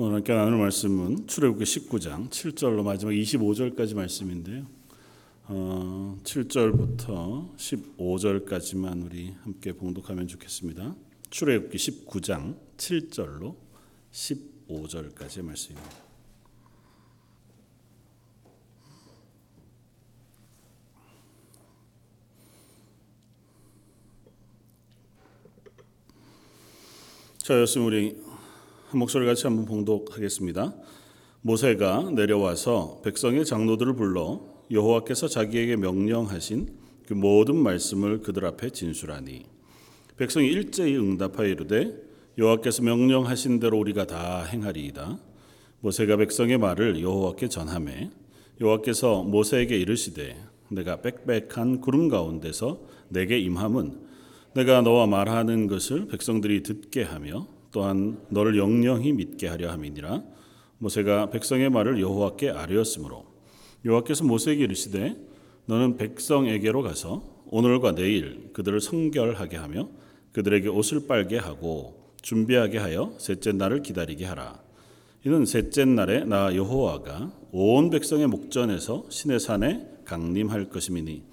오늘 함께 나눌 말씀은 출애굽기 19장 7절로 마지막 25절까지 말씀인데요. 어, 7절부터 15절까지만 우리 함께 봉독하면 좋겠습니다. 출애굽기 19장 7절로 15절까지의 말씀입니다. 자, 였으면 우리 한 목소리 같이 한번 봉독하겠습니다. 모세가 내려와서 백성의 장로들을 불러 여호와께서 자기에게 명령하신 그 모든 말씀을 그들 앞에 진술하니 백성이 일제히 응답하여 이르되 여호와께서 명령하신 대로 우리가 다 행하리이다. 모세가 백성의 말을 여호와께 전하매 여호와께서 모세에게 이르시되 내가 빽빽한 구름 가운데서 내게 임함은 내가 너와 말하는 것을 백성들이 듣게 하며 또한 너를 영영히 믿게 하려 함이니라. 모세가 백성의 말을 여호와께 아뢰었으므로 여호와께서 모세에게 이르시되 너는 백성에게로 가서 오늘과 내일 그들을 성결하게 하며 그들에게 옷을 빨게 하고 준비하게 하여 셋째 날을 기다리게 하라. 이는 셋째 날에 나 여호와가 온 백성의 목전에서 신의 산에 강림할 것임이니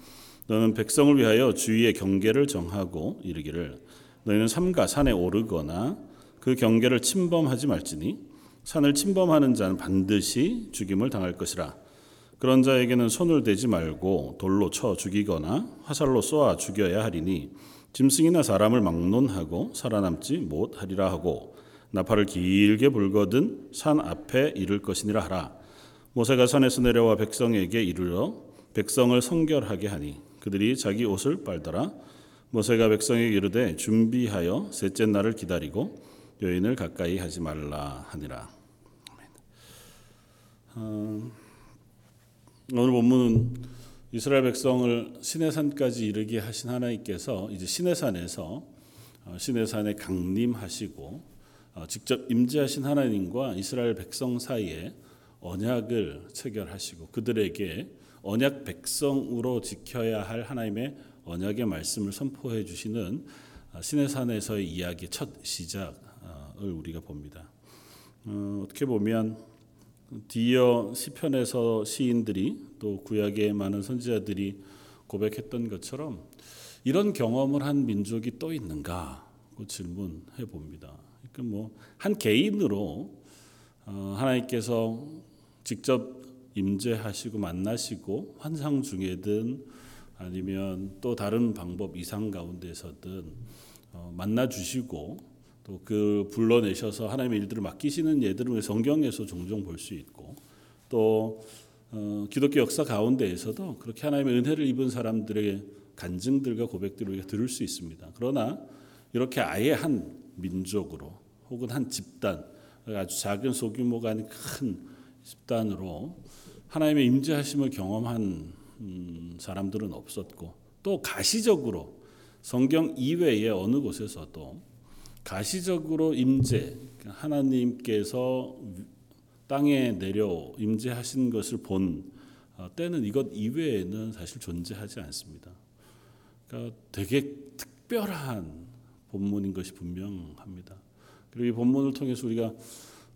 너는 백성을 위하여 주위의 경계를 정하고 이르기를 너희는 삼가 산에 오르거나 그 경계를 침범하지 말지니 산을 침범하는 자는 반드시 죽임을 당할 것이라. 그런 자에게는 손을 대지 말고 돌로 쳐 죽이거나 화살로 쏘아 죽여야 하리니 짐승이나 사람을 막론하고 살아남지 못하리라 하고 나팔을 길게 불거든 산 앞에 이를 것이니라 하라. 모세가 산에서 내려와 백성에게 이르러 백성을 성결하게 하니 그들이 자기 옷을 빨더라. 모세가 백성에게 이르되 준비하여 셋째 날을 기다리고 여인을 가까이 하지 말라 하니라. 어, 오늘 본문은 이스라엘 백성을 시내산까지 이르게 하신 하나님께서 이제 시내산에서 어, 시내산에 강림하시고 어, 직접 임재하신 하나님과 이스라엘 백성 사이에 언약을 체결하시고 그들에게 언약 백성으로 지켜야 할 하나님의 언약의 말씀을 선포해 주시는 시내산에서의 이야기의 첫 시작 을 우리가 봅니다. 어, 어떻게 보면 뒤이어 시편에서 시인들이 또 구약의 많은 선지자들이 고백했던 것처럼 이런 경험을 한 민족이 또 있는가? 그 질문해 봅니다. 그러니까 뭐 한 개인으로 어, 하나님께서 직접 임재하시고 만나시고 환상 중에든 아니면 또 다른 방법 이상 가운데서든 어, 만나 주시고 또 그 불러내셔서 하나님의 일들을 맡기시는 예들을 성경에서 종종 볼 수 있고 또 어, 기독교 역사 가운데에서도 그렇게 하나님의 은혜를 입은 사람들의 간증들과 고백들을 우리가 들을 수 있습니다. 그러나 이렇게 아예 한 민족으로 혹은 한 집단 아주 작은 소규모가 아닌 큰 집단으로 하나님의 임재하심을 경험한 음, 사람들은 없었고 또 가시적으로 성경 이외의 어느 곳에서도 가시적으로 임재 하나님께서 땅에 내려 임재하신 것을 본 어, 때는 이것 이외에는 사실 존재하지 않습니다. 그러니까 되게 특별한 본문인 것이 분명합니다. 그리고 이 본문을 통해서 우리가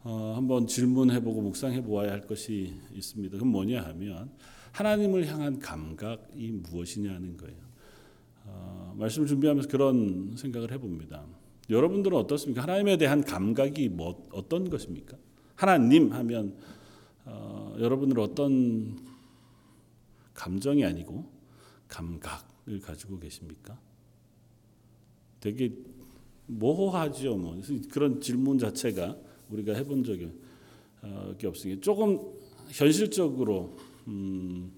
어, 한번 질문해보고 묵상해보아야 할 것이 있습니다. 그건 뭐냐 하면 하나님을 향한 감각이 무엇이냐는 거예요. 어, 말씀을 준비하면서 그런 생각을 해봅니다. 여러분들은 어떻습니까? 하나님에 대한 감각이 뭐 어떤 것입니까? 하나님 하면 어, 여러분들 어떤 감정이 아니고 감각을 가지고 계십니까? 되게 모호하죠. 뭐 그런 질문 자체가 우리가 해본 적이 어, 없으니 조금 현실적으로 음,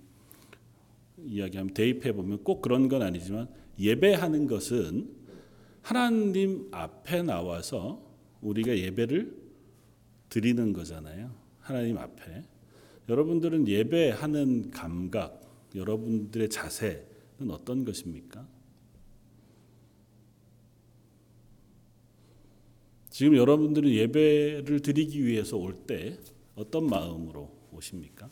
이야기하면 대입해 보면 꼭 그런 건 아니지만 예배하는 것은 하나님 앞에 나와서 우리가 예배를 드리는 거잖아요. 하나님 앞에. 여러분들은 예배하는 감각, 여러분들의 자세는 어떤 것입니까? 지금 여러분들은 예배를 드리기 위해서 올 때 어떤 마음으로 오십니까?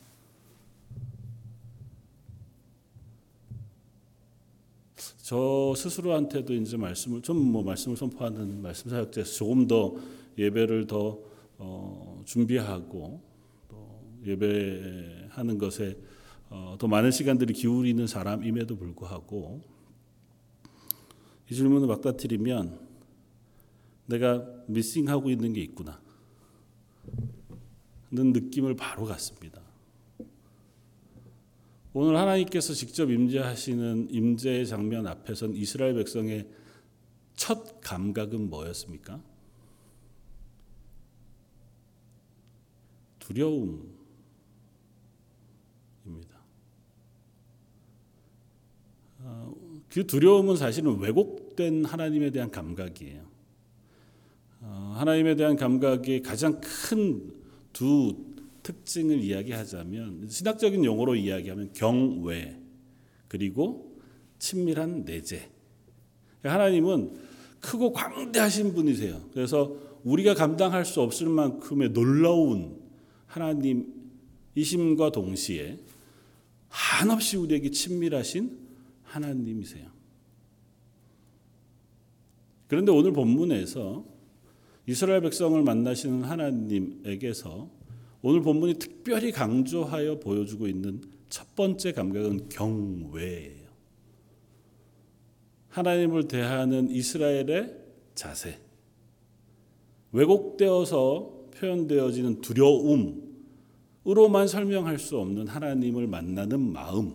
저 스스로한테도 이제 말씀을 좀 뭐 말씀을 선포하는 말씀 사역자에서 조금 더 예배를 더 어, 준비하고 또 예배하는 것에 어, 더 많은 시간들을 기울이는 사람임에도 불구하고 이 질문을 맞닥뜨리면 내가 미싱하고 있는 게 있구나. 는 느낌을 바로 갖습니다. 오늘 하나님께서 직접 임재하시는 임재의 장면 앞에선 이스라엘 백성의 첫 감각은 뭐였습니까? 두려움입니다. 어, 그 두려움은 사실은 왜곡된 하나님에 대한 감각이에요. 어, 하나님에 대한 감각의 가장 큰 두 특징을 이야기하자면 신학적인 용어로 이야기하면 경외 그리고 친밀한 내재. 하나님은 크고 광대하신 분이세요. 그래서 우리가 감당할 수 없을 만큼의 놀라운 하나님이심과 동시에 한없이 우리에게 친밀하신 하나님이세요. 그런데 오늘 본문에서 이스라엘 백성을 만나시는 하나님에게서 오늘 본문이 특별히 강조하여 보여주고 있는 첫 번째 감각은 경외예요. 하나님을 대하는 이스라엘의 자세. 왜곡되어서 표현되어지는 두려움으로만 설명할 수 없는 하나님을 만나는 마음.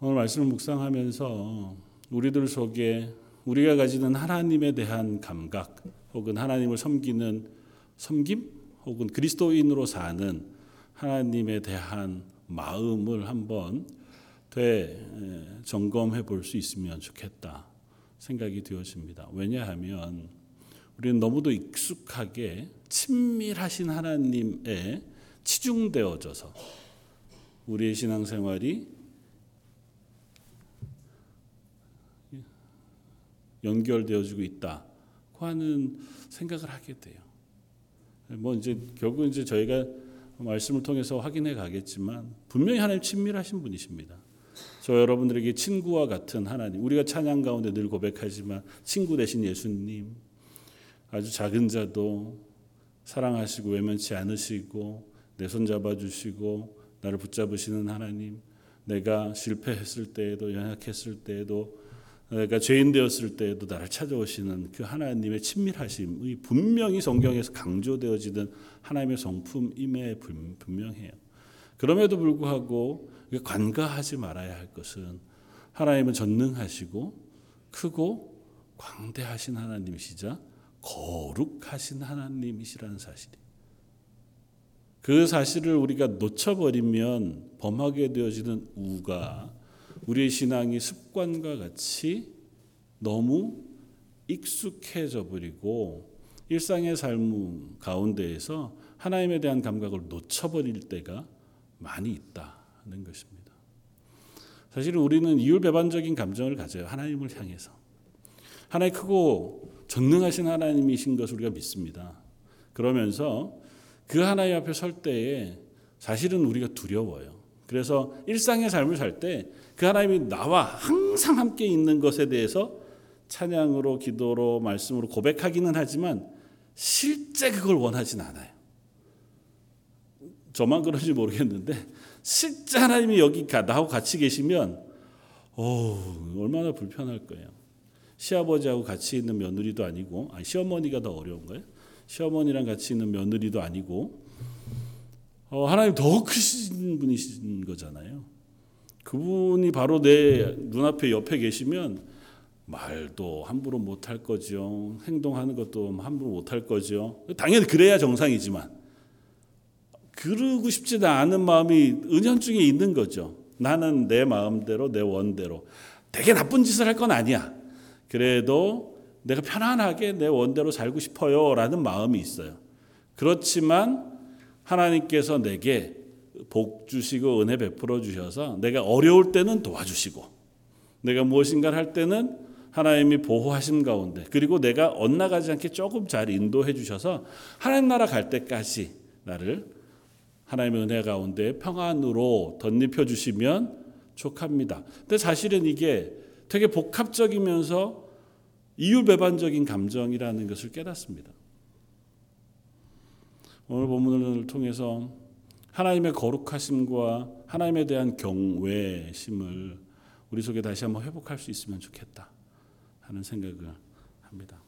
오늘 말씀을 묵상하면서 우리들 속에 우리가 가지는 하나님에 대한 감각 혹은 하나님을 섬기는 섬김 혹은 그리스도인으로 사는 하나님에 대한 마음을 한번 되 점검해 볼 수 있으면 좋겠다 생각이 되어집니다. 왜냐하면 우리는 너무도 익숙하게 친밀하신 하나님에 치중되어져서 우리의 신앙생활이 연결되어지고 있다고 하는 생각을 하게 돼요. 뭐 이제 결국 이제 저희가 말씀을 통해서 확인해 가겠지만 분명히 하나님 친밀하신 분이십니다. 저 여러분들에게 친구와 같은 하나님, 우리가 찬양 가운데 늘 고백하지만 친구 대신 예수님, 아주 작은 자도 사랑하시고 외면치 않으시고 내 손 잡아주시고 나를 붙잡으시는 하나님, 내가 실패했을 때에도 연약했을 때에도 내가 죄인 되었을 때에도 나를 찾아오시는 그 하나님의 친밀하심이 분명히 성경에서 강조되어지는 하나님의 성품임에 분명해요. 그럼에도 불구하고 관가하지 말아야 할 것은 하나님은 전능하시고 크고 광대하신 하나님이시자 거룩하신 하나님이시라는 사실이. 그 사실을 우리가 놓쳐버리면 범하게 되어지는 우가 우리의 신앙이 습관과 같이 너무 익숙해져 버리고 일상의 삶 가운데에서 하나님에 대한 감각을 놓쳐버릴 때가 많이 있다는 것입니다. 사실 우리는 이율배반적인 감정을 가져요. 하나님을 향해서. 하나님 크고 전능하신 하나님이신 것을 우리가 믿습니다. 그러면서 그 하나님 앞에 설 때에 사실은 우리가 두려워요. 그래서 일상의 삶을 살 때 그 하나님이 나와 항상 함께 있는 것에 대해서 찬양으로 기도로 말씀으로 고백하기는 하지만 실제 그걸 원하진 않아요. 저만 그런지 모르겠는데 실제 하나님이 여기 나하고 같이 계시면 어 얼마나 불편할 거예요. 시아버지하고 같이 있는 며느리도 아니고 아니, 시어머니가 더 어려운 거예요. 시어머니랑 같이 있는 며느리도 아니고 어, 하나님 더 크신 분이신 거잖아요. 그분이 바로 내 눈앞에 옆에 계시면 말도 함부로 못할 거죠. 행동하는 것도 함부로 못할 거죠. 당연히 그래야 정상이지만 그러고 싶지도 않은 마음이 은연중에 있는 거죠. 나는 내 마음대로 내 원대로 되게 나쁜 짓을 할 건 아니야. 그래도 내가 편안하게 내 원대로 살고 싶어요라는 마음이 있어요. 그렇지만 하나님께서 내게 복 주시고 은혜 베풀어 주셔서 내가 어려울 때는 도와주시고 내가 무엇인가를 할 때는 하나님이 보호하심 가운데 그리고 내가 엇나가지 않게 조금 잘 인도해 주셔서 하나님 나라 갈 때까지 나를 하나님의 은혜 가운데 평안으로 덧입혀 주시면 족합니다. 근데 사실은 이게 되게 복합적이면서 이율배반적인 감정이라는 것을 깨닫습니다. 오늘 본문을 통해서 하나님의 거룩하심과 하나님에 대한 경외심을 우리 속에 다시 한번 회복할 수 있으면 좋겠다 하는 생각을 합니다.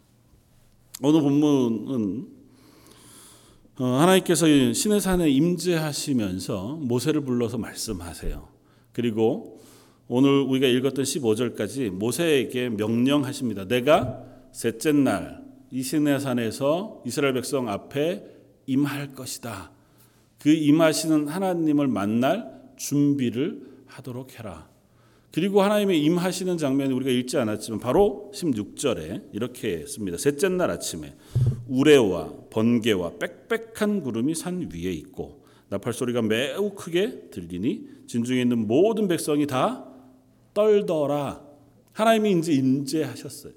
오늘 본문은 어, 하나님께서 신의 산에 임재하시면서 모세를 불러서 말씀하세요. 그리고 오늘 우리가 읽었던 15절까지 모세에게 명령하십니다. 내가 셋째 날 이 신의 산에서 이스라엘 백성 앞에 임할 것이다. 그 임하시는 하나님을 만날 준비를 하도록 해라. 그리고 하나님의 임하시는 장면이 우리가 읽지 않았지만 바로 16절에 이렇게 씁니다. 셋째 날 아침에 우레와 번개와 빽빽한 구름이 산 위에 있고 나팔 소리가 매우 크게 들리니 진중에 있는 모든 백성이 다 떨더라. 하나님이 이제 임재하셨어요.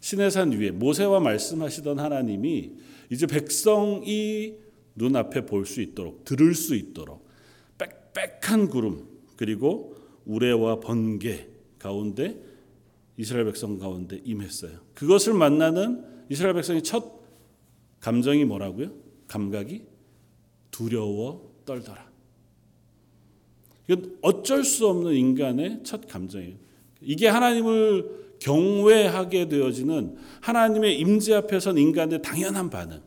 신의 산 위에 모세와 말씀하시던 하나님이 이제 백성이 눈앞에 볼 수 있도록 들을 수 있도록 빽빽한 구름 그리고 우레와 번개 가운데 이스라엘 백성 가운데 임했어요. 그것을 만나는 이스라엘 백성의 첫 감정이 뭐라고요? 감각이 두려워 떨더라. 이건 어쩔 수 없는 인간의 첫 감정이에요. 이게 하나님을 경외하게 되어지는 하나님의 임재 앞에선 인간의 당연한 반응.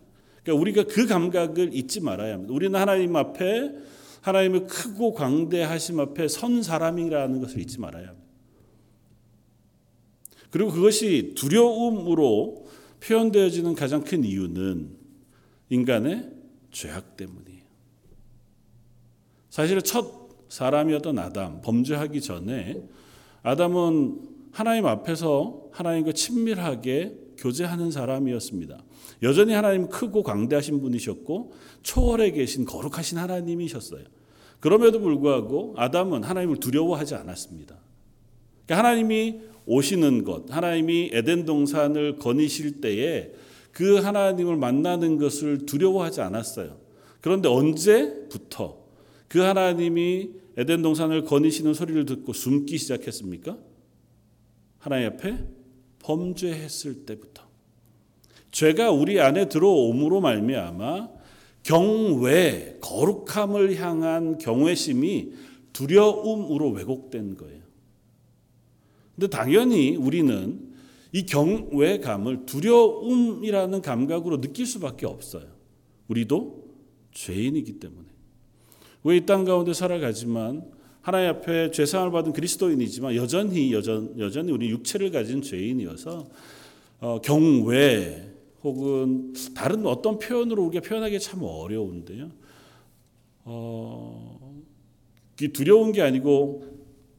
그러니까 우리가 그 감각을 잊지 말아야 합니다. 우리는 하나님 앞에 하나님의 크고 광대하심 앞에 선 사람이라는 것을 잊지 말아야 합니다. 그리고 그것이 두려움으로 표현되어지는 가장 큰 이유는 인간의 죄악 때문이에요. 사실은 첫 사람이었던 아담, 범죄하기 전에 아담은 하나님 앞에서 하나님과 친밀하게 교제하는 사람이었습니다. 여전히 하나님 크고 광대하신 분이셨고 초월에 계신 거룩하신 하나님이셨어요. 그럼에도 불구하고 아담은 하나님을 두려워하지 않았습니다. 그러니까 하나님이 오시는 것, 하나님이 에덴 동산을 거니실 때에 그 하나님을 만나는 것을 두려워하지 않았어요. 그런데 언제부터 그 하나님이 에덴 동산을 거니시는 소리를 듣고 숨기 시작했습니까? 하나님 앞에 범죄했을 때부터 죄가 우리 안에 들어옴으로 말미암아 경외 거룩함을 향한 경외심이 두려움으로 왜곡된 거예요. 근데 당연히 우리는 이 경외감을 두려움이라는 감각으로 느낄 수밖에 없어요. 우리도 죄인이기 때문에. 왜 이 땅 가운데 살아가지만 하나님 앞에 죄상을 받은 그리스도인이지만 여전히 여전 여전히 우리 육체를 가진 죄인이어서 어, 경외 혹은 다른 어떤 표현으로 우리가 표현하기 참 어려운데요. 어, 두려운 게 아니고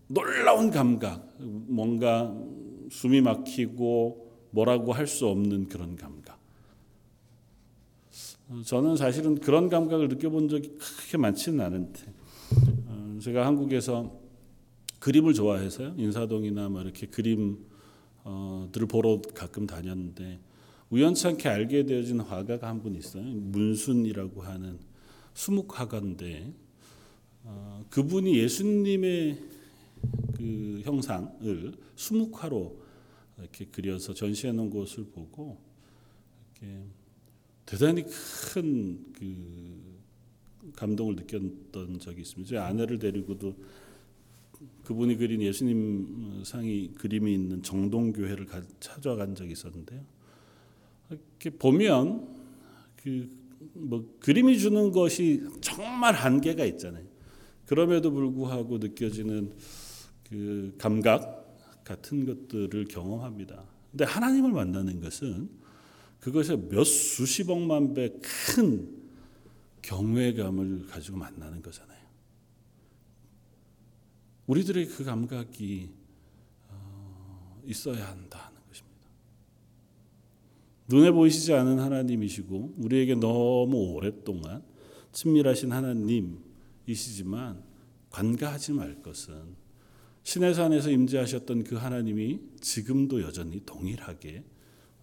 놀라운 감각, 뭔가 숨이 막히고 뭐라고 할 수 없는 그런 감각. 저는 사실은 그런 감각을 느껴본 적이 크게 많지는 않은데, 어, 제가 한국에서 그림을 좋아해서요. 인사동이나 뭐 이렇게 그림들을 보러 가끔 다녔는데, 우연찮게 알게 되어진 화가가 한 분 있어요. 문순이라고 하는 수묵 화가인데, 어, 그분이 예수님의 그 형상을 수묵화로 이렇게 그려서 전시해 놓은 것을 보고 대단히 큰 그 감동을 느꼈던 적이 있습니다. 제 아내를 데리고도 그분이 그린 예수님 상이 그림이 있는 정동교회를 찾아간 적이 있었는데요. 이렇게 보면 그 뭐 그림이 주는 것이 정말 한계가 있잖아요. 그럼에도 불구하고 느껴지는 그 감각 같은 것들을 경험합니다. 근데 하나님을 만나는 것은 그것에 몇 수십억만 배 큰 경외감을 가지고 만나는 거잖아요. 우리들의 그 감각이 어, 있어야 한다는 것입니다. 눈에 보이시지 않은 하나님이시고 우리에게 너무 오랫동안 친밀하신 하나님이시지만 관가하지 말 것은 신의 산에서 임재하셨던 그 하나님이 지금도 여전히 동일하게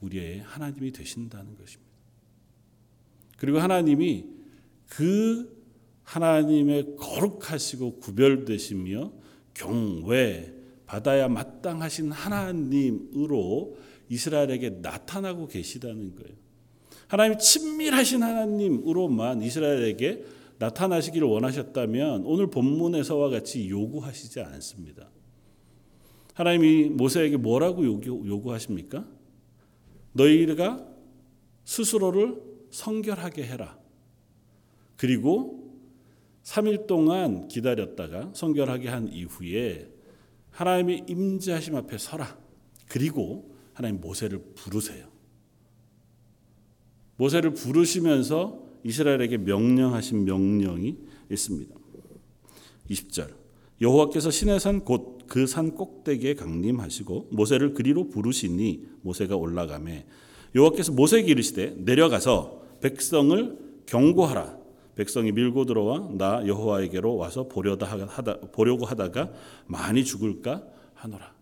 우리의 하나님이 되신다는 것입니다. 그리고 하나님이 그 하나님의 거룩하시고 구별되시며 경외 받아야 마땅하신 하나님으로 이스라엘에게 나타나고 계시다는 거예요. 하나님 친밀하신 하나님으로만 이스라엘에게 나타나시기를 원하셨다면 오늘 본문에서와 같이 요구하시지 않습니다. 하나님이 모세에게 뭐라고 요구, 하십니까 너희가 스스로를 성결하게 해라. 그리고 3일 동안 기다렸다가 성결하게 한 이후에 하나님의 임재하심 앞에 서라. 그리고 하나님 모세를 부르세요. 모세를 부르시면서 이스라엘에게 명령하신 명령이 있습니다. 20절 여호와께서 시내산 곧 그 산 꼭대기에 강림하시고 모세를 그리로 부르시니 모세가 올라가매 여호와께서 모세에게 이르시되 내려가서 백성을 경고하라 백성이 밀고 들어와 나 여호와에게로 와서 보려다 하다 보려고 하다가 많이 죽을까 하노라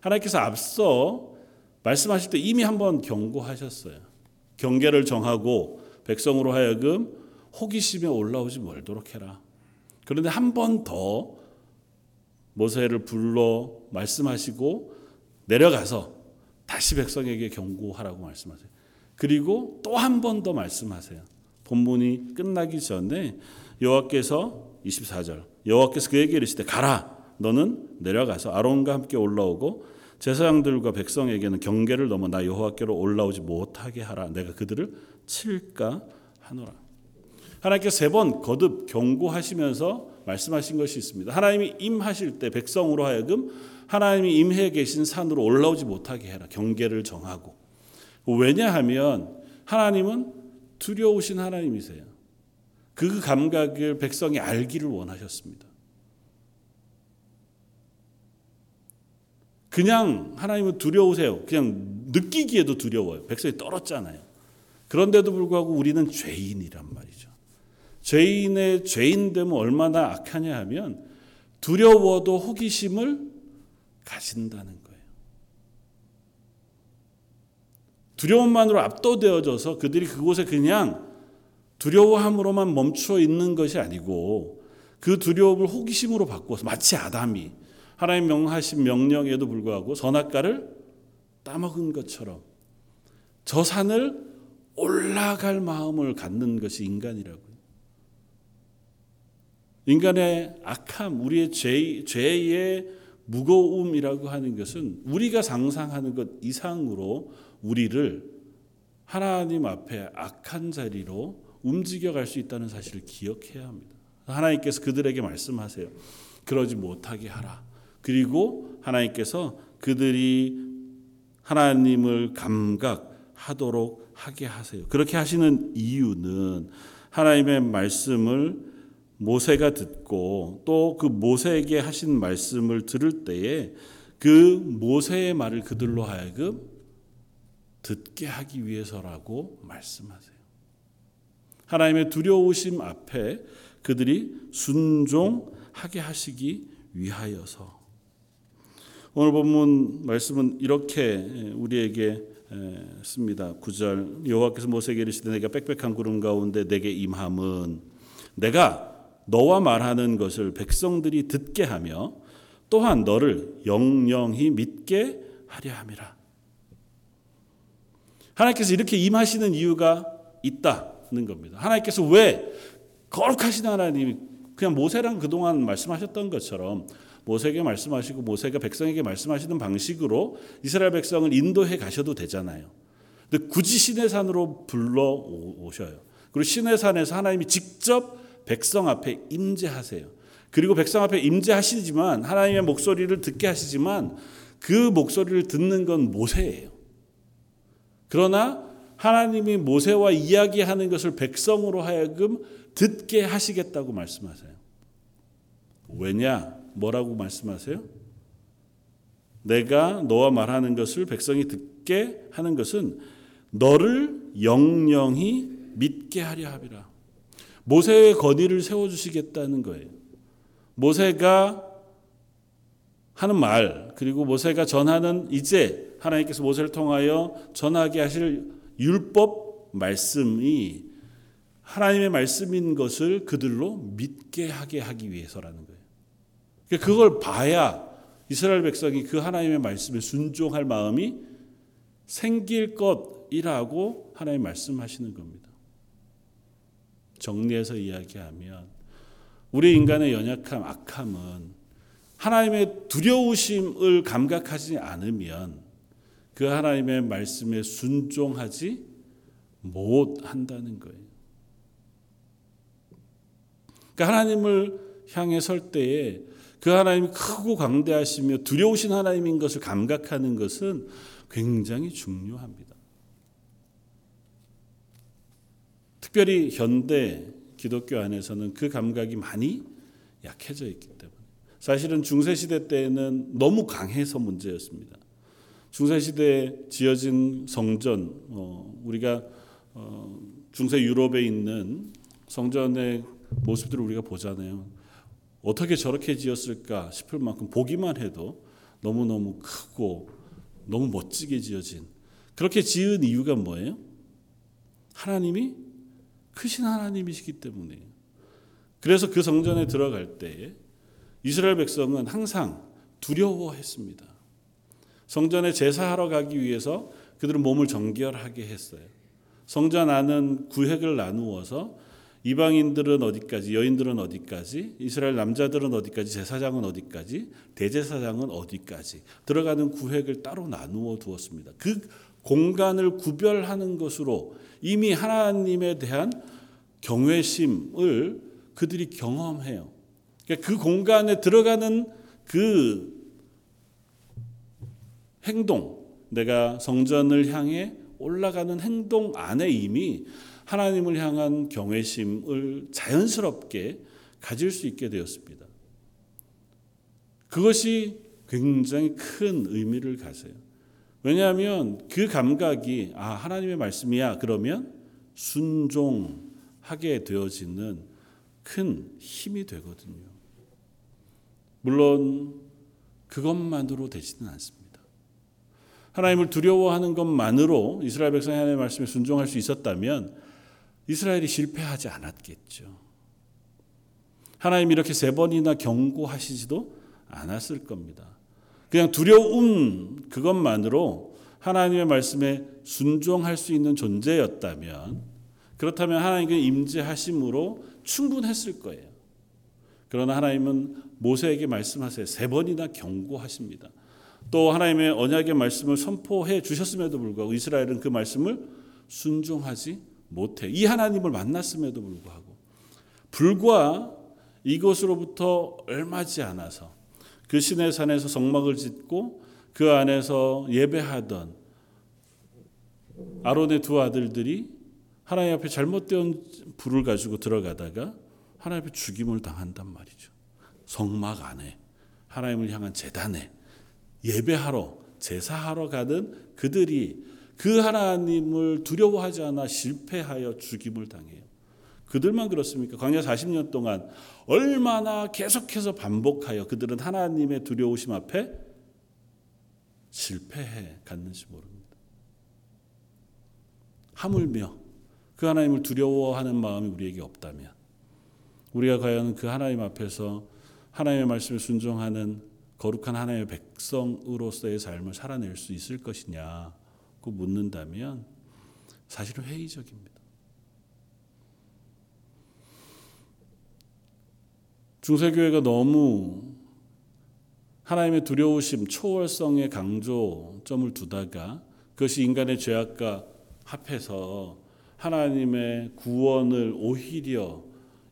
하나님께서 앞서 말씀하실 때 이미 한번 경고하셨어요 경계를 정하고 백성으로 하여금 호기심에 올라오지 말도록 해라. 그런데 한 번 더 모세를 불러 말씀하시고 내려가서 다시 백성에게 경고하라고 말씀하세요. 그리고 또 한 번 더 말씀하세요. 본문이 끝나기 전에 여호와께서 24절 여호와께서 그에게 이르시되 가라 너는 내려가서 아론과 함께 올라오고 제사장들과 백성에게는 경계를 넘어 나 여호와께로 올라오지 못하게 하라 내가 그들을 칠까 하노라. 하나님께서 세 번 거듭 경고하시면서 말씀하신 것이 있습니다. 하나님이 임하실 때 백성으로 하여금 하나님이 임해 계신 산으로 올라오지 못하게 해라. 경계를 정하고. 왜냐하면 하나님은 두려우신 하나님이세요. 그 감각을 백성이 알기를 원하셨습니다. 그냥 하나님은 두려우세요. 그냥 느끼기에도 두려워요. 백성이 떨었잖아요. 그런데도 불구하고 우리는 죄인이란 말이죠. 죄인의 죄인됨은 얼마나 악하냐 하면 두려워도 호기심을 가진다는 거예요. 두려움만으로 압도되어져서 그들이 그곳에 그냥 두려워함으로만 멈춰 있는 것이 아니고 그 두려움을 호기심으로 바꿔서 마치 아담이 하나님 명하신 명령에도 불구하고 선악과를 따먹은 것처럼 저 산을 올라갈 마음을 갖는 것이 인간이라고요. 인간의 악함, 우리의 죄, 죄의 무거움이라고 하는 것은 우리가 상상하는 것 이상으로 우리를 하나님 앞에 악한 자리로 움직여 갈 수 있다는 사실을 기억해야 합니다. 하나님께서 그들에게 말씀하세요. 그러지 못하게 하라. 그리고 하나님께서 그들이 하나님을 감각하도록 하게 하세요. 그렇게 하시는 이유는 하나님의 말씀을 모세가 듣고 또 그 모세에게 하신 말씀을 들을 때에 그 모세의 말을 그들로 하여금 듣게 하기 위해서라고 말씀하세요. 하나님의 두려우심 앞에 그들이 순종하게 하시기 위하여서 오늘 본문 말씀은 이렇게 우리에게 씁니다. 9절 여호와께서 모세에게 이르시되 내가 빽빽한 구름 가운데 내게 임함은 내가 너와 말하는 것을 백성들이 듣게 하며 또한 너를 영영히 믿게 하려 함이라. 하나님께서 이렇게 임하시는 이유가 있다는 겁니다. 하나님께서 왜 거룩하신 하나님이 그냥 모세랑 그동안 말씀하셨던 것처럼 모세에게 말씀하시고 모세가 백성에게 말씀하시는 방식으로 이스라엘 백성을 인도해 가셔도 되잖아요. 근데 굳이 시내 산으로 불러 오셔요. 그리고 시내 산에서 하나님이 직접 백성 앞에 임재하세요. 그리고 백성 앞에 임재하시지만 하나님의 목소리를 듣게 하시지만 그 목소리를 듣는 건 모세예요. 그러나 하나님이 모세와 이야기하는 것을 백성으로 하여금 듣게 하시겠다고 말씀하세요. 왜냐? 뭐라고 말씀하세요? 내가 너와 말하는 것을 백성이 듣게 하는 것은 너를 영영히 믿게 하려 함이라. 모세의 건의를 세워 주시겠다는 거예요. 모세가 하는 말 그리고 모세가 전하는 이제 하나님께서 모세를 통하여 전하게 하실 율법 말씀이 하나님의 말씀인 것을 그들로 믿게 하게 하기 위해서라는 거예요. 그러니까 그걸 봐야 이스라엘 백성이 그 하나님의 말씀에 순종할 마음이 생길 것 것이라고 하나님 말씀하시는 겁니다. 정리해서 이야기하면 우리 인간의 연약함, 악함은 하나님의 두려우심을 감각하지 않으면 그 하나님의 말씀에 순종하지 못한다는 거예요. 그러니까 하나님을 향해 설 때에 그 하나님이 크고 강대하시며 두려우신 하나님인 것을 감각하는 것은 굉장히 중요합니다. 특별히 현대 기독교 안에서는 그 감각이 많이 약해져 있기 때문에 사실은 중세 시대 때에는 너무 강해서 문제였습니다. 중세 시대에 지어진 성전, 어, 우리가 어, 중세 유럽에 있는 성전의 모습들을 우리가 보잖아요. 어떻게 저렇게 지었을까 싶을 만큼 보기만 해도 너무 너무 크고 너무 멋지게 지어진 그렇게 지은 이유가 뭐예요? 하나님이 크신 하나님이시기 때문이에요. 그래서 그 성전에 들어갈 때 이스라엘 백성은 항상 두려워했습니다. 성전에 제사하러 가기 위해서 그들은 몸을 정결하게 했어요. 성전 안은 구획을 나누어서 이방인들은 어디까지, 여인들은 어디까지, 이스라엘 남자들은 어디까지, 제사장은 어디까지, 대제사장은 어디까지 들어가는 구획을 따로 나누어 두었습니다. 그 공간을 구별하는 것으로 이미 하나님에 대한 경외심을 그들이 경험해요. 그러니까 그 공간에 들어가는 그 행동, 내가 성전을 향해 올라가는 행동 안에 이미 하나님을 향한 경외심을 자연스럽게 가질 수 있게 되었습니다. 그것이 굉장히 큰 의미를 가져요. 왜냐하면 그 감각이 아 하나님의 말씀이야 그러면 순종하게 되어지는 큰 힘이 되거든요. 물론 그것만으로 되지는 않습니다. 하나님을 두려워하는 것만으로 이스라엘 백성이 하나님의 말씀에 순종할 수 있었다면 이스라엘이 실패하지 않았겠죠. 하나님 이렇게 세 번이나 경고하시지도 않았을 겁니다. 그냥 두려움 그것만으로 하나님의 말씀에 순종할 수 있는 존재였다면 그렇다면 하나님께 임재하심으로 충분했을 거예요. 그러나 하나님은 모세에게 말씀하세요. 세 번이나 경고하십니다. 또 하나님의 언약의 말씀을 선포해 주셨음에도 불구하고 이스라엘은 그 말씀을 순종하지 못해. 이 하나님을 만났음에도 불구하고 불과 이것으로부터 얼마지 않아서 그 신의 산에서 성막을 짓고 그 안에서 예배하던 아론의 두 아들들이 하나님 앞에 잘못된 불을 가지고 들어가다가 하나님 앞에 죽임을 당한단 말이죠. 성막 안에 하나님을 향한 재단에 예배하러 제사하러 가는 그들이 그 하나님을 두려워하지 않아 실패하여 죽임을 당해요. 그들만 그렇습니까? 광야 40년 동안 얼마나 계속해서 반복하여 그들은 하나님의 두려우심 앞에 실패해 갔는지 모릅니다. 하물며 그 하나님을 두려워하는 마음이 우리에게 없다면 우리가 과연 그 하나님 앞에서 하나님의 말씀에 순종하는 거룩한 하나님의 백성으로서의 삶을 살아낼 수 있을 것이냐고 묻는다면 사실은 회의적입니다. 중세교회가 너무 하나님의 두려우심, 초월성의 강조점을 두다가 그것이 인간의 죄악과 합해서 하나님의 구원을 오히려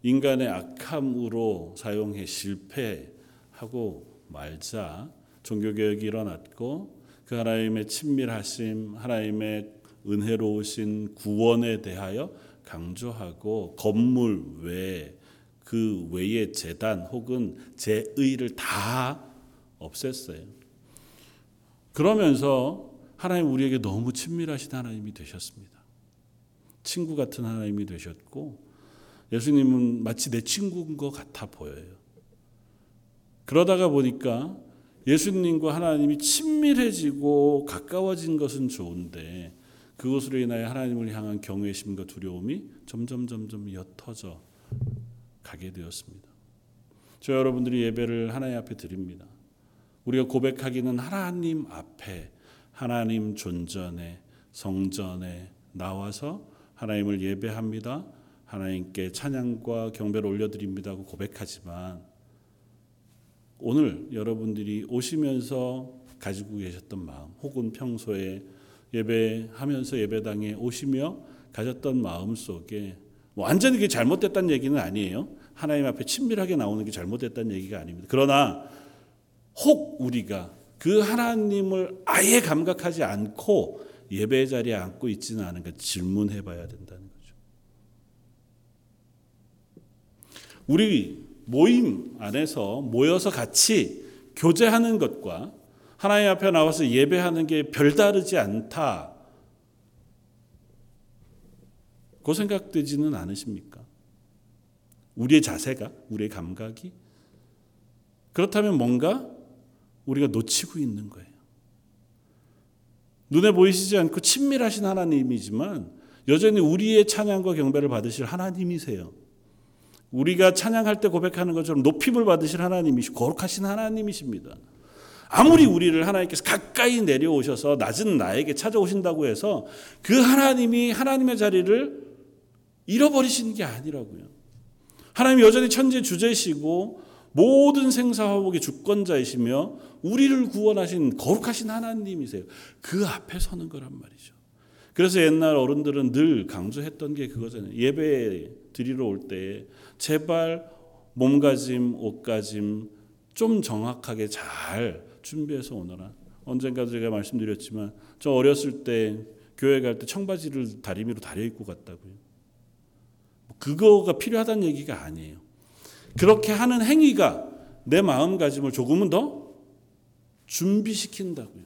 인간의 악함으로 사용해 실패하고 말자 종교개혁이 일어났고 그 하나님의 친밀하심, 하나님의 은혜로우신 구원에 대하여 강조하고 건물 외그 외의 재단 혹은 제의를 다 없앴어요. 그러면서 하나님 우리에게 너무 친밀하신 하나님이 되셨습니다. 친구 같은 하나님이 되셨고 예수님은 마치 내 친구인 것 같아 보여요. 그러다가 보니까 예수님과 하나님이 친밀해지고 가까워진 것은 좋은데 그것으로 인하여 하나님을 향한 경외심과 두려움이 점점 점점 옅어져 가게 되었습니다. 저 여러분들이 예배를 하나님 앞에 드립니다. 우리가 고백하기는 하나님 앞에 하나님 존전에 성전에 나와서 하나님을 예배합니다. 하나님께 찬양과 경배를 올려드립니다고 고백하지만 오늘 여러분들이 오시면서 가지고 계셨던 마음 혹은 평소에 예배하면서 예배당에 오시며 가졌던 마음 속에 뭐 완전히 그게 잘못됐다는 얘기는 아니에요. 하나님 앞에 친밀하게 나오는 게 잘못됐다는 얘기가 아닙니다. 그러나 혹 우리가 그 하나님을 아예 감각하지 않고 예배 자리에 앉고 있지는 않은가 질문해 봐야 된다는 거죠. 우리 모임 안에서 모여서 같이 교제하는 것과 하나님 앞에 나와서 예배하는 게 별다르지 않다. 그 생각되지는 않으십니까? 우리의 자세가, 우리의 감각이? 그렇다면 뭔가 우리가 놓치고 있는 거예요. 눈에 보이시지 않고 친밀하신 하나님이지만 여전히 우리의 찬양과 경배를 받으실 하나님이세요. 우리가 찬양할 때 고백하는 것처럼 높임을 받으실 하나님이시고 거룩하신 하나님이십니다. 아무리 우리를 하나님께서 가까이 내려오셔서 낮은 나에게 찾아오신다고 해서 그 하나님이 하나님의 자리를 잃어버리시는 게 아니라고요. 하나님 여전히 천지 주제시고 모든 생사화복의 주권자이시며 우리를 구원하신 거룩하신 하나님이세요. 그 앞에 서는 거란 말이죠. 그래서 옛날 어른들은 늘 강조했던 게 그거잖아요. 예배 드리러 올 때 제발 몸가짐, 옷가짐 좀 정확하게 잘 준비해서 오너라. 언젠가 제가 말씀드렸지만 저 어렸을 때 교회 갈 때 청바지를 다리미로 다려 입고 갔다고요. 그거가 필요하다는 얘기가 아니에요. 그렇게 하는 행위가 내 마음가짐을 조금은 더 준비시킨다고요.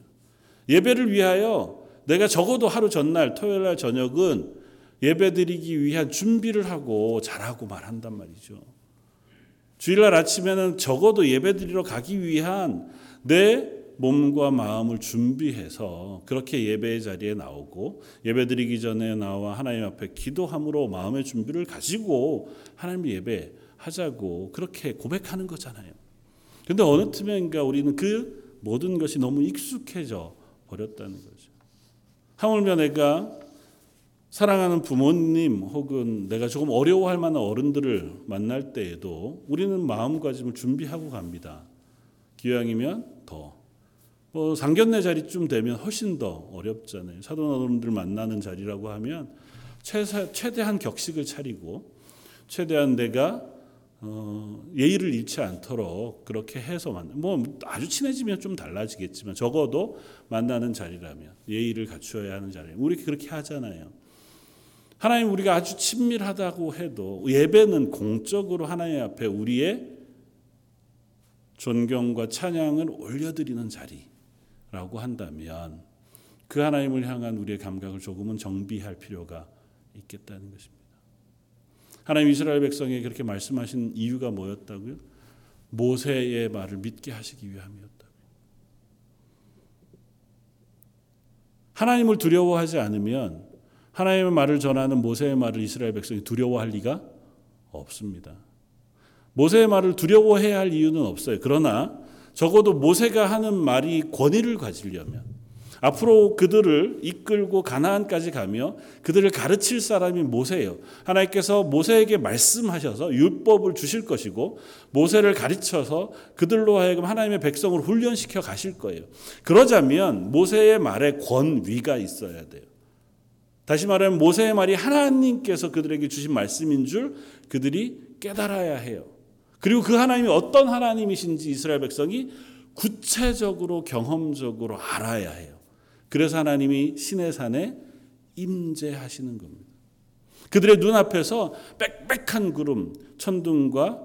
예배를 위하여 내가 적어도 하루 전날 토요일 날 저녁은 예배 드리기 위한 준비를 하고 잘하고 말한단 말이죠. 주일날 아침에는 적어도 예배 드리러 가기 위한 내 몸과 마음을 준비해서 그렇게 예배의 자리에 나오고 예배 드리기 전에 나와 하나님 앞에 기도함으로 마음의 준비를 가지고 하나님 예배 하자고 그렇게 고백하는 거잖아요. 근데 어느 틈엔가 우리는 그 모든 것이 너무 익숙해져 버렸다는 거죠. 하물며 내가 사랑하는 부모님 혹은 내가 조금 어려워할 만한 어른들을 만날 때에도 우리는 마음가짐을 준비하고 갑니다. 기왕이면 더. 뭐 상견례 자리쯤 되면 훨씬 더 어렵잖아요. 사도어른들 만나는 자리라고 하면 최사, 최대한 격식을 차리고 최대한 내가 어, 예의를 잃지 않도록 그렇게 해서 만나. 뭐 아주 친해지면 좀 달라지겠지만 적어도 만나는 자리라면 예의를 갖추어야 하는 자리. 우리 그렇게 하잖아요. 하나님 우리가 아주 친밀하다고 해도 예배는 공적으로 하나님 앞에 우리의 존경과 찬양을 올려드리는 자리라고 한다면 그 하나님을 향한 우리의 감각을 조금은 정비할 필요가 있겠다는 것입니다. 하나님 이스라엘 백성에게 그렇게 말씀하신 이유가 뭐였다고요? 모세의 말을 믿게 하시기 위함이었다고요. 하나님을 두려워하지 않으면 하나님의 말을 전하는 모세의 말을 이스라엘 백성이 두려워할 리가 없습니다. 모세의 말을 두려워해야 할 이유는 없어요. 그러나 적어도 모세가 하는 말이 권위를 가지려면 앞으로 그들을 이끌고 가나안까지 가며 그들을 가르칠 사람이 모세예요. 하나님께서 모세에게 말씀하셔서 율법을 주실 것이고 모세를 가르쳐서 그들로 하여금 하나님의 백성을 훈련시켜 가실 거예요. 그러자면 모세의 말에 권위가 있어야 돼요. 다시 말하면 모세의 말이 하나님께서 그들에게 주신 말씀인 줄 그들이 깨달아야 해요. 그리고 그 하나님이 어떤 하나님이신지 이스라엘 백성이 구체적으로 경험적으로 알아야 해요. 그래서 하나님이 신의 산에 임재하시는 겁니다. 그들의 눈앞에서 빽빽한 구름, 천둥과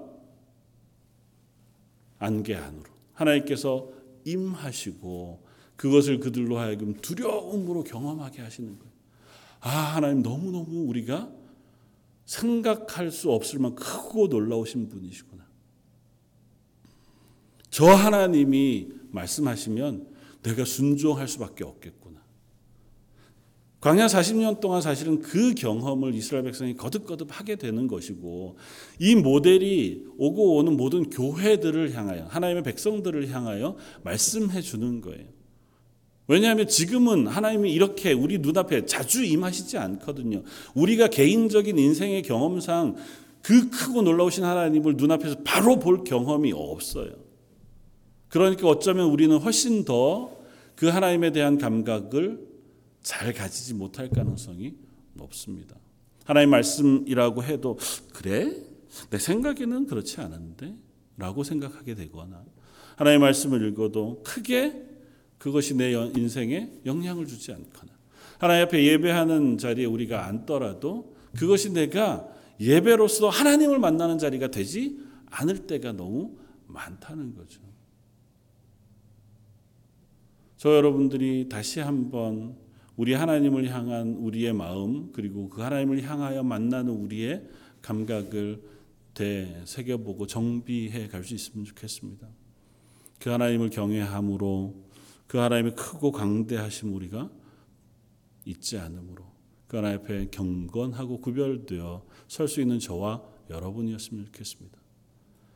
안개 안으로 하나님께서 임하시고 그것을 그들로 하여금 두려움으로 경험하게 하시는 거예요. 아, 하나님 너무너무 우리가 생각할 수 없을 만큼 크고 놀라우신 분이시구나. 저 하나님이 말씀하시면 내가 순종할 수밖에 없겠구나. 광야 40년 동안 사실은 그 경험을 이스라엘 백성이 거듭거듭 하게 되는 것이고 이 모델이 오고 오는 모든 교회들을 향하여 하나님의 백성들을 향하여 말씀해 주는 거예요. 왜냐하면 지금은 하나님이 이렇게 우리 눈앞에 자주 임하시지 않거든요. 우리가 개인적인 인생의 경험상 그 크고 놀라우신 하나님을 눈앞에서 바로 볼 경험이 없어요. 그러니까 어쩌면 우리는 훨씬 더 그 하나님에 대한 감각을 잘 가지지 못할 가능성이 높습니다. 하나님 말씀이라고 해도 그래? 내 생각에는 그렇지 않은데? 라고 생각하게 되거나 하나님 말씀을 읽어도 크게 그것이 내 인생에 영향을 주지 않거나 하나님 앞에 예배하는 자리에 우리가 앉더라도 그것이 내가 예배로서 하나님을 만나는 자리가 되지 않을 때가 너무 많다는 거죠. 저 여러분들이 다시 한번 우리 하나님을 향한 우리의 마음 그리고 그 하나님을 향하여 만나는 우리의 감각을 되새겨보고 정비해 갈 수 있으면 좋겠습니다. 그 하나님을 경외함으로 그 하나님의 크고 강대하심 우리가 잊지 않으므로 그 하나님 앞에 경건하고 구별되어 설 수 있는 저와 여러분이었으면 좋겠습니다.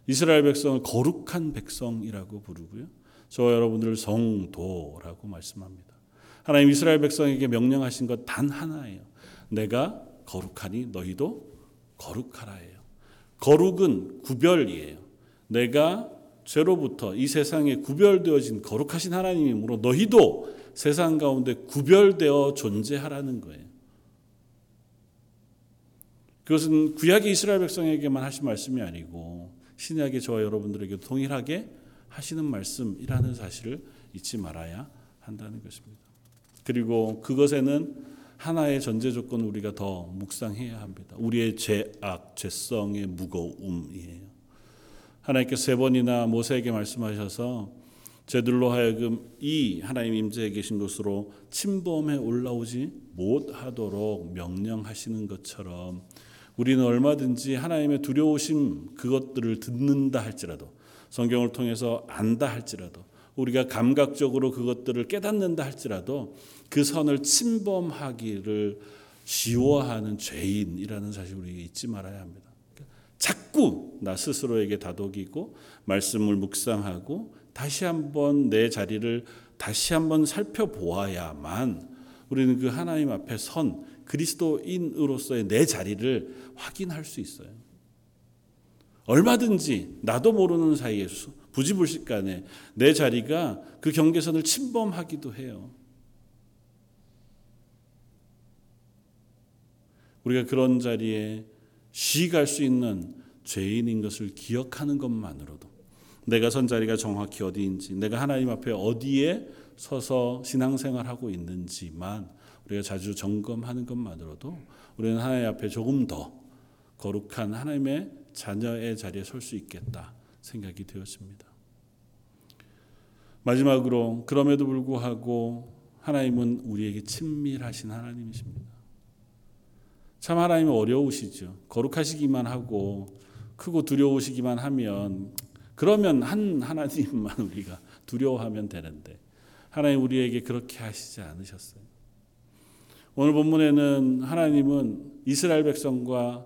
이스라엘 백성을 거룩한 백성이라고 부르고요. 저와 여러분들을 성도라고 말씀합니다. 하나님 이스라엘 백성에게 명령하신 것 단 하나예요. 내가 거룩하니 너희도 거룩하라예요. 거룩은 구별이에요. 내가 죄로부터 이 세상에 구별되어진 거룩하신 하나님이므로 너희도 세상 가운데 구별되어 존재하라는 거예요. 그것은 구약의 이스라엘 백성에게만 하신 말씀이 아니고 신약의 저와 여러분들에게 동일하게 하시는 말씀이라는 사실을 잊지 말아야 한다는 것입니다. 그리고 그것에는 하나의 전제 조건을 우리가 더 묵상해야 합니다. 우리의 죄악, 죄성의 무거움이에요. 하나님께서 세 번이나 모세에게 말씀하셔서 저들로 하여금 이 하나님 임재에 계신 곳으로 침범해 올라오지 못하도록 명령하시는 것처럼 우리는 얼마든지 하나님의 두려우심 그것들을 듣는다 할지라도 성경을 통해서 안다 할지라도 우리가 감각적으로 그것들을 깨닫는다 할지라도 그 선을 침범하기를 지워하는 죄인이라는 사실을 우리가 잊지 말아야 합니다. 자꾸 나 스스로에게 다독이고 말씀을 묵상하고 다시 한번 내 자리를 다시 한번 살펴보아야만 우리는 그 하나님 앞에 선 그리스도인으로서의 내 자리를 확인할 수 있어요. 얼마든지 나도 모르는 사이에 부지불식 간에 내 자리가 그 경계선을 침범하기도 해요. 우리가 그런 자리에 쉬갈 수 있는 죄인인 것을 기억하는 것만으로도 내가 선 자리가 정확히 어디인지 내가 하나님 앞에 어디에 서서 신앙생활하고 있는지만 우리가 자주 점검하는 것만으로도 우리는 하나님 앞에 조금 더 거룩한 하나님의 자녀의 자리에 설 수 있겠다 생각이 되었습니다. 마지막으로 그럼에도 불구하고 하나님은 우리에게 친밀하신 하나님이십니다. 참 하나님은 어려우시죠. 거룩하시기만 하고 크고 두려우시기만 하면 그러면 한 하나님만 우리가 두려워하면 되는데 하나님 우리에게 그렇게 하시지 않으셨어요. 오늘 본문에는 하나님은 이스라엘 백성과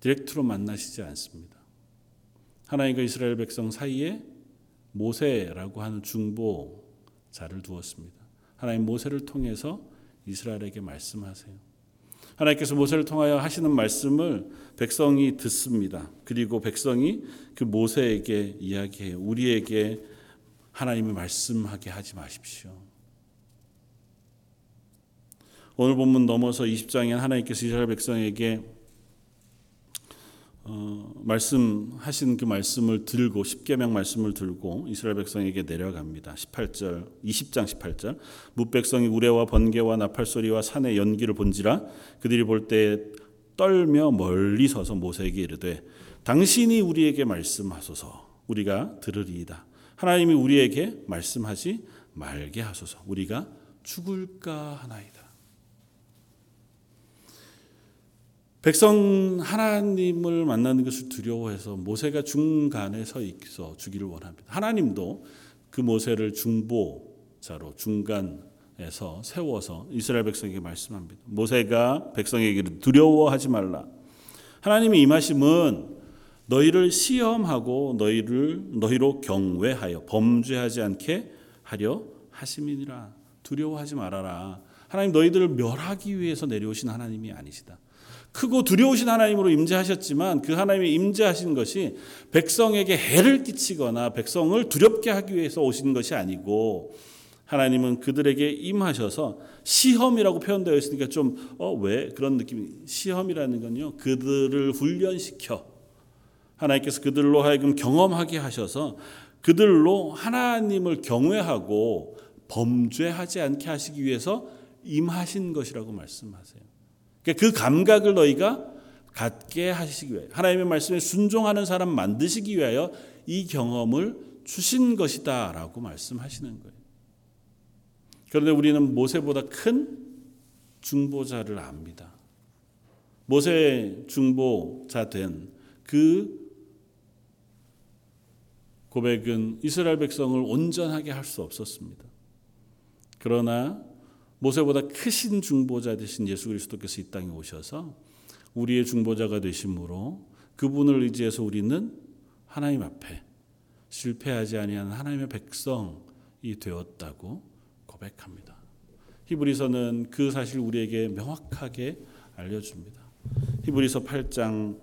디렉트로 만나시지 않습니다. 하나님과 이스라엘 백성 사이에 모세라고 하는 중보자를 두었습니다. 하나님 모세를 통해서 이스라엘에게 말씀하세요. 하나님께서 모세를 통하여 하시는 말씀을 백성이 듣습니다. 그리고 백성이 그 모세에게 이야기해요. 우리에게 하나님을 말씀하게 하지 마십시오. 오늘 본문 넘어서 20장에 하나님께서 이스라엘 백성에게 어, 말씀하신 그 말씀을 들고 십계명 말씀을 들고 이스라엘 백성에게 내려갑니다. 18절 20장 18절 뭇 백성이 우레와 번개와 나팔 소리와 산의 연기를 본지라 그들이 볼 때 떨며 멀리 서서 모세에게 이르되 당신이 우리에게 말씀하소서 우리가 들으리이다. 하나님이 우리에게 말씀하지 말게 하소서 우리가 죽을까 하나이다. 백성 하나님을 만나는 것을 두려워해서 모세가 중간에 서 있어 주기를 원합니다. 하나님도 그 모세를 중보자로 중간에서 세워서 이스라엘 백성에게 말씀합니다. 모세가 백성에게 두려워하지 말라. 하나님의 임하심은 너희를 시험하고 너희를 너희로 경외하여 범죄하지 않게 하려 하심이니라. 두려워하지 말아라. 하나님 너희들을 멸하기 위해서 내려오신 하나님이 아니시다. 크고 두려우신 하나님으로 임재하셨지만 그 하나님이 임재하신 것이 백성에게 해를 끼치거나 백성을 두렵게 하기 위해서 오신 것이 아니고 하나님은 그들에게 임하셔서 시험이라고 표현되어 있으니까 좀 어 왜 그런 느낌이 시험이라는 건요 그들을 훈련시켜 하나님께서 그들로 하여금 경험하게 하셔서 그들로 하나님을 경외하고 범죄하지 않게 하시기 위해서 임하신 것이라고 말씀하세요. 그러니까 그 감각을 너희가 갖게 하시기 위해 하나님의 말씀에 순종하는 사람 만드시기 위하여 이 경험을 주신 것이다라고 말씀하시는 거예요. 그런데 우리는 모세보다 큰 중보자를 압니다. 모세 중보자 된 그 고백은 이스라엘 백성을 온전하게 할 수 없었습니다. 그러나 모세보다 크신 중보자 되신 예수 그리스도께서 이 땅에 오셔서 우리의 중보자가 되심으로 그분을 의지해서 우리는 하나님 앞에 실패하지 아니하는 하나님의 백성이 되었다고 고백합니다. 히브리서는 그 사실 우리에게 명확하게 알려줍니다. 히브리서 8장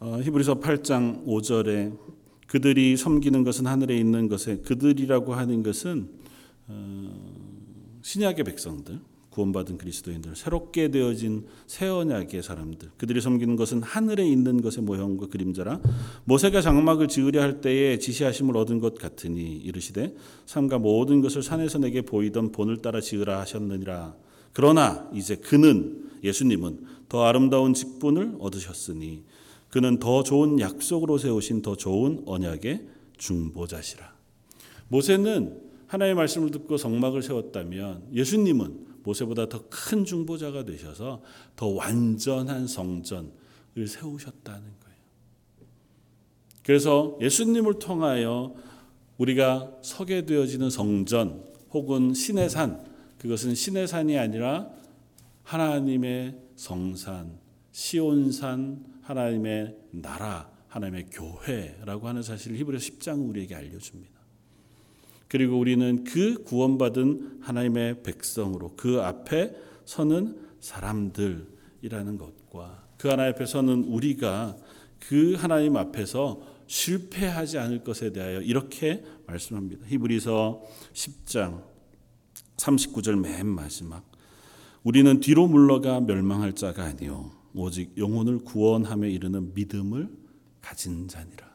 어, 히브리서 8장 5절에 그들이 섬기는 것은 하늘에 있는 것에 그들이라고 하는 것은 어, 신약의 백성들, 구원받은 그리스도인들, 새롭게 되어진 새 언약의 사람들, 그들이 섬기는 것은 하늘에 있는 것의 모형과 그림자라 모세가 장막을 지으려 할 때에 지시하심을 얻은 것 같으니 이르시되 삼가 모든 것을 산에서 내게 보이던 본을 따라 지으라 하셨느니라. 그러나 이제 그는 예수님은 더 아름다운 직분을 얻으셨으니 그는 더 좋은 약속으로 세우신 더 좋은 언약의 중보자시라. 모세는 하나님의 말씀을 듣고 성막을 세웠다면 예수님은 모세보다 더 큰 중보자가 되셔서 더 완전한 성전을 세우셨다는 거예요. 그래서 예수님을 통하여 우리가 서게 되어지는 성전 혹은 신의 산 그것은 신의 산이 아니라 하나님의 성산, 시온산, 하나님의 나라, 하나님의 교회라고 하는 사실을 히브리서 10장은 우리에게 알려줍니다. 그리고 우리는 그 구원받은 하나님의 백성으로 그 앞에 서는 사람들이라는 것과 그 하나님 앞에 서는 우리가 그 하나님 앞에서 실패하지 않을 것에 대하여 이렇게 말씀합니다. 히브리서 10장 39절 맨 마지막 우리는 뒤로 물러가 멸망할 자가 아니요 오직 영혼을 구원함에 이르는 믿음을 가진 자니라.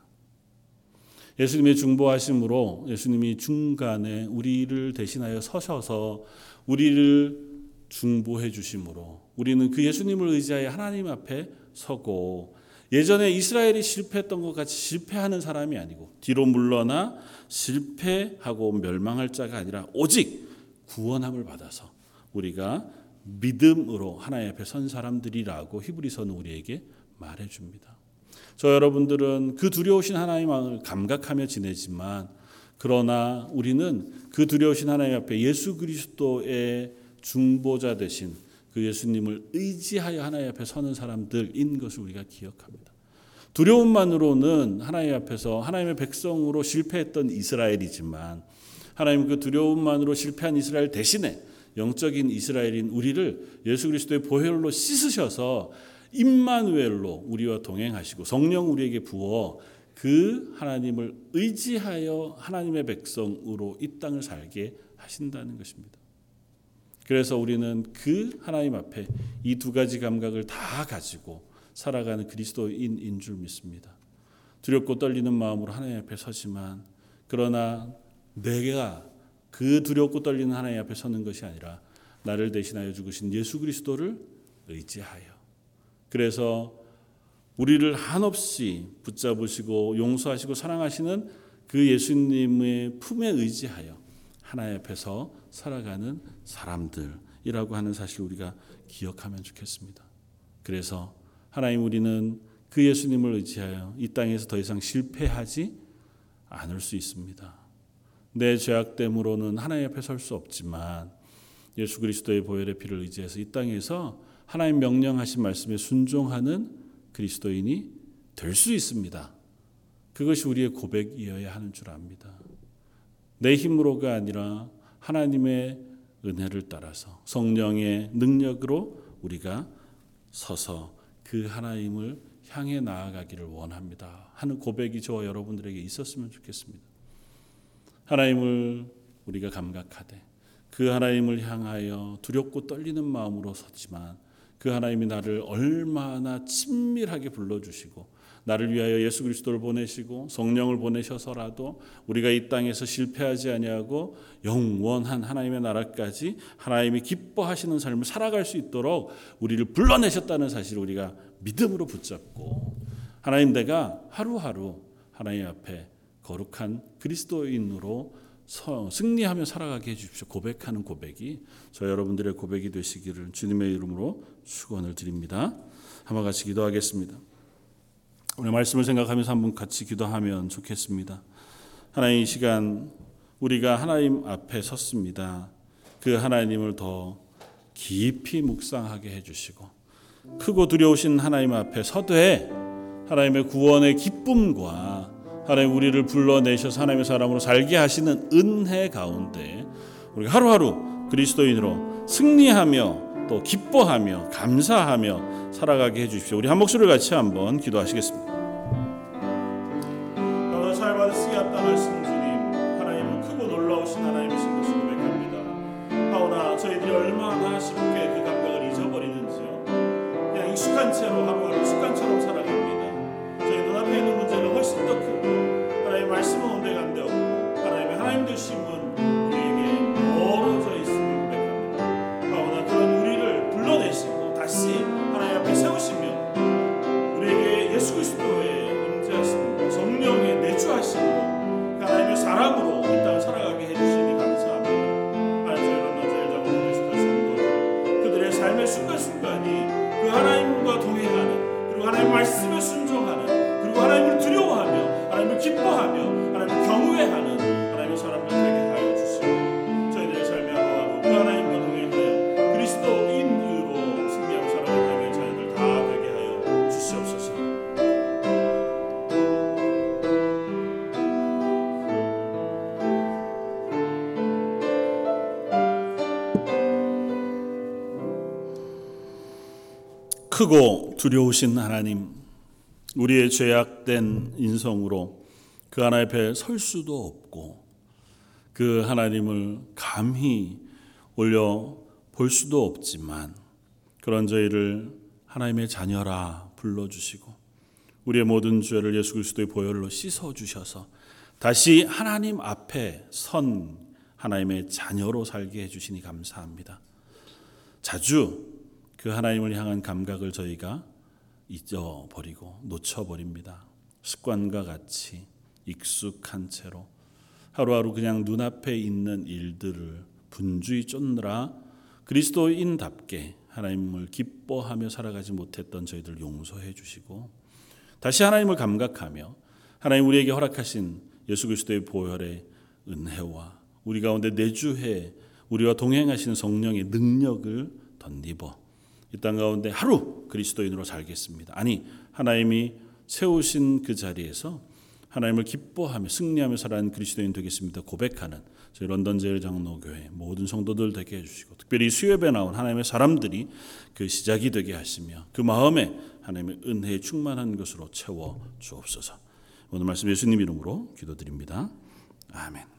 예수님의 중보하심으로 예수님이 중간에 우리를 대신하여 서셔서 우리를 중보해 주심으로 우리는 그 예수님을 의지하여 하나님 앞에 서고 예전에 이스라엘이 실패했던 것 같이 실패하는 사람이 아니고 뒤로 물러나 실패하고 멸망할 자가 아니라 오직 구원함을 받아서 우리가 믿음으로 하나님 앞에 선 사람들이라고 히브리서는 우리에게 말해 줍니다. 저 여러분들은 그 두려우신 하나님을 감각하며 지내지만 그러나 우리는 그 두려우신 하나님 앞에 예수 그리스도의 중보자 되신 그 예수님을 의지하여 하나님 앞에 서는 사람들인 것을 우리가 기억합니다. 두려움만으로는 하나님 앞에서 하나님의 백성으로 실패했던 이스라엘이지만 하나님 그 두려움만으로 실패한 이스라엘 대신에 영적인 이스라엘인 우리를 예수 그리스도의 보혈로 씻으셔서 임마누엘로 우리와 동행하시고 성령 우리에게 부어 그 하나님을 의지하여 하나님의 백성으로 이 땅을 살게 하신다는 것입니다. 그래서 우리는 그 하나님 앞에 이 두 가지 감각을 다 가지고 살아가는 그리스도인인 줄 믿습니다. 두렵고 떨리는 마음으로 하나님 앞에 서지만 그러나 내가 그 두렵고 떨리는 하나님 앞에 서는 것이 아니라 나를 대신하여 죽으신 예수 그리스도를 의지하여 그래서 우리를 한없이 붙잡으시고 용서하시고 사랑하시는 그 예수님의 품에 의지하여 하나님 앞에서 살아가는 사람들이라고 하는 사실 우리가 기억하면 좋겠습니다. 그래서 하나님 우리는 그 예수님을 의지하여 이 땅에서 더 이상 실패하지 않을 수 있습니다. 내 죄악됨으로는 하나님 앞에 설 수 없지만 예수 그리스도의 보혈의 피를 의지해서 이 땅에서 하나님 명령하신 말씀에 순종하는 그리스도인이 될 수 있습니다. 그것이 우리의 고백이어야 하는 줄 압니다. 내 힘으로가 아니라 하나님의 은혜를 따라서 성령의 능력으로 우리가 서서 그 하나님을 향해 나아가기를 원합니다. 하는 고백이 저와 여러분들에게 있었으면 좋겠습니다. 하나님을 우리가 감각하되 그 하나님을 향하여 두렵고 떨리는 마음으로 섰지만 그 하나님이 나를 얼마나 친밀하게 불러주시고 나를 위하여 예수 그리스도를 보내시고 성령을 보내셔서라도 우리가 이 땅에서 실패하지 아니하고 영원한 하나님의 나라까지 하나님이 기뻐하시는 삶을 살아갈 수 있도록 우리를 불러내셨다는 사실을 우리가 믿음으로 붙잡고 하나님 내가 하루하루 하나님 앞에 거룩한 그리스도인으로 승리하며 살아가게 해주십시오. 고백하는 고백이 저 여러분들의 고백이 되시기를 주님의 이름으로 축원을 드립니다. 한번 같이 기도하겠습니다. 오늘 말씀을 생각하면서 한번 같이 기도하면 좋겠습니다. 하나님 이 시간 우리가 하나님 앞에 섰습니다. 그 하나님을 더 깊이 묵상하게 해주시고 크고 두려우신 하나님 앞에 서되 하나님의 구원의 기쁨과 하나님 우리를 불러내셔서 하나님의 사람으로 살게 하시는 은혜 가운데 우리가 하루하루 그리스도인으로 승리하며 또 기뻐하며 감사하며 살아가게 해주십시오. 우리 한 목소리를 같이 한번 기도하시겠습니다. 두려우신 하나님, 우리의 죄악된 인성으로 그 하나님 앞에 설 수도 없고 그 하나님을 감히 올려 볼 수도 없지만 그런 저희를 하나님의 자녀라 불러주시고 우리의 모든 죄를 예수 그리스도의 보혈로 씻어 주셔서 다시 하나님 앞에 선 하나님의 자녀로 살게 해주시니 감사합니다. 자주 그 하나님을 향한 감각을 저희가 잊어버리고 놓쳐버립니다. 습관과 같이 익숙한 채로 하루하루 그냥 눈앞에 있는 일들을 분주히 쫓느라 그리스도인답게 하나님을 기뻐하며 살아가지 못했던 저희들 용서해 주시고 다시 하나님을 감각하며 하나님 우리에게 허락하신 예수 그리스도의 보혈의 은혜와 우리 가운데 내주해 우리와 동행하시는 성령의 능력을 덧입어 이 땅 가운데 하루 그리스도인으로 살겠습니다. 아니 하나님이 세우신 그 자리에서 하나님을 기뻐하며 승리하며 살아가는 그리스도인 되겠습니다. 고백하는 저희 런던 제일 장로교회 모든 성도들 되게 해주시고 특별히 수협에 나온 하나님의 사람들이 그 시작이 되게 하시며 그 마음에 하나님의 은혜에 충만한 것으로 채워 주옵소서. 오늘 말씀 예수님 이름으로 기도드립니다. 아멘.